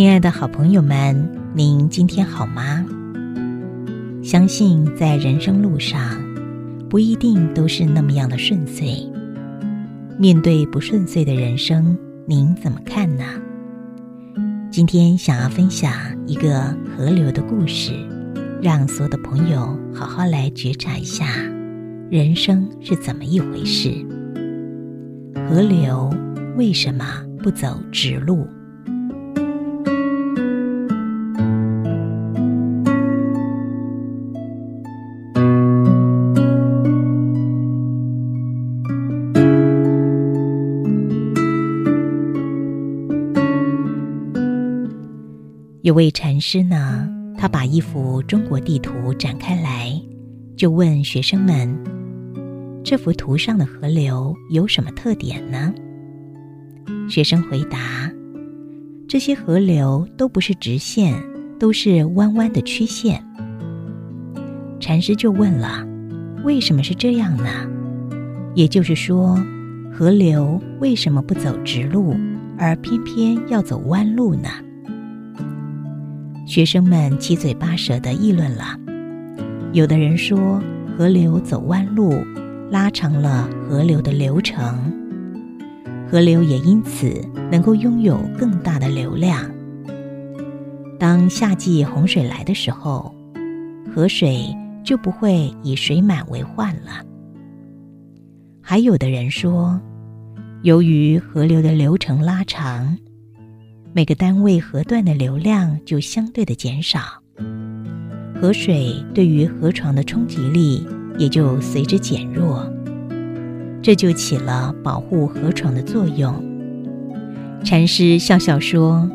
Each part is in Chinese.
亲爱的好朋友们，您今天好吗？相信在人生路上，不一定都是那么样的顺遂。面对不顺遂的人生，您怎么看呢？今天想要分享一个河流的故事，让所有的朋友好好来觉察一下，人生是怎么一回事。河流为什么不走直路？有位禅师呢，他把一幅中国地图展开来，就问学生们：“这幅图上的河流有什么特点呢？”学生回答：“这些河流都不是直线，都是弯弯的曲线。”禅师就问了：“为什么是这样呢？也就是说，河流为什么不走直路，而偏偏要走弯路呢？”学生们七嘴八舌的议论了。有的人说，河流走弯路，拉长了河流的流程，河流也因此能够拥有更大的流量。当夏季洪水来的时候，河水就不会以水满为患了。还有的人说，由于河流的流程拉长。每个单位河段的流量就相对的减少，河水对于河床的冲击力也就随之减弱，这就起了保护河床的作用。禅师笑笑说：“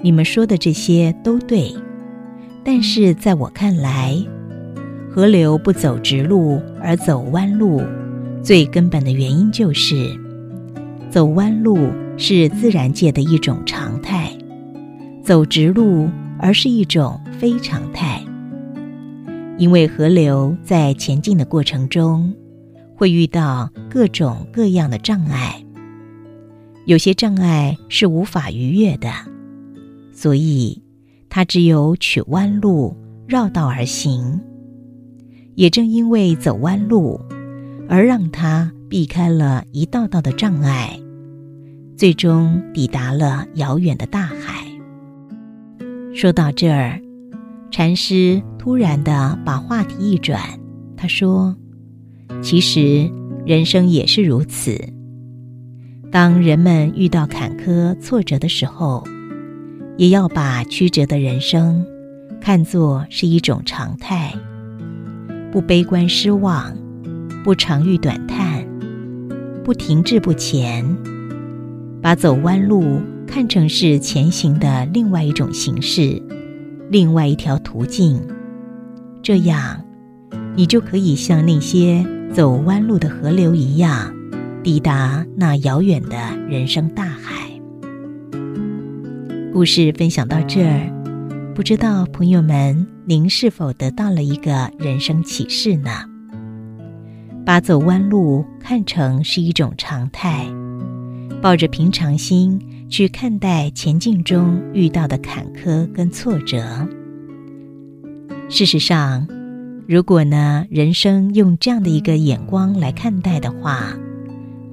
你们说的这些都对，但是在我看来，河流不走直路而走弯路，最根本的原因就是走弯路。”是自然界的一种常，走直路而是一种非常态。因为河流在前进的过程中，会遇到各种各样的障碍，有些障碍是无法逾越的，所以它只有取弯路、绕道而行。也正因为走弯路，而让它避开了一道道的障碍。最终抵达了遥远的大海。说到这儿，禅师突然的把话题一转，他说：“其实人生也是如此。当人们遇到坎坷挫折的时候，也要把曲折的人生看作是一种常态，不悲观失望，不长吁短叹，不停滞不前。”把走弯路看成是前行的另外一种形式，另外一条途径，这样，你就可以像那些走弯路的河流一样，抵达那遥远的人生大海。故事分享到这儿，不知道朋友们，您是否得到了一个人生启示呢？把走弯路看成是一种常态。抱着平常心去看待前进中遇到的坎坷跟挫折。事实上，如果呢人生用这样的一个眼光来看待的话，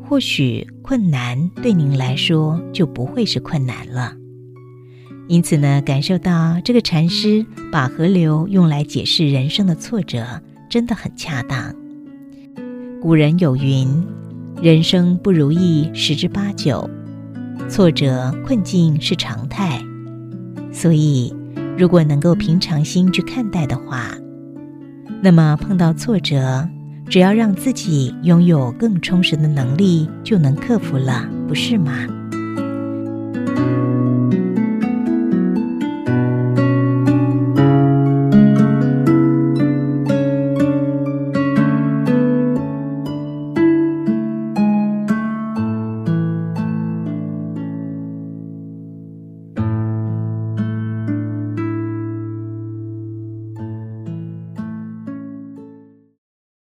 或许困难对您来说就不会是困难了。因此呢，感受到这个禅师把河流用来解释人生的挫折，真的很恰当。古人有云。人生不如意十之八九，挫折困境是常态，所以如果能够平常心去看待的话，那么碰到挫折，只要让自己拥有更充实的能力，就能克服了，不是吗？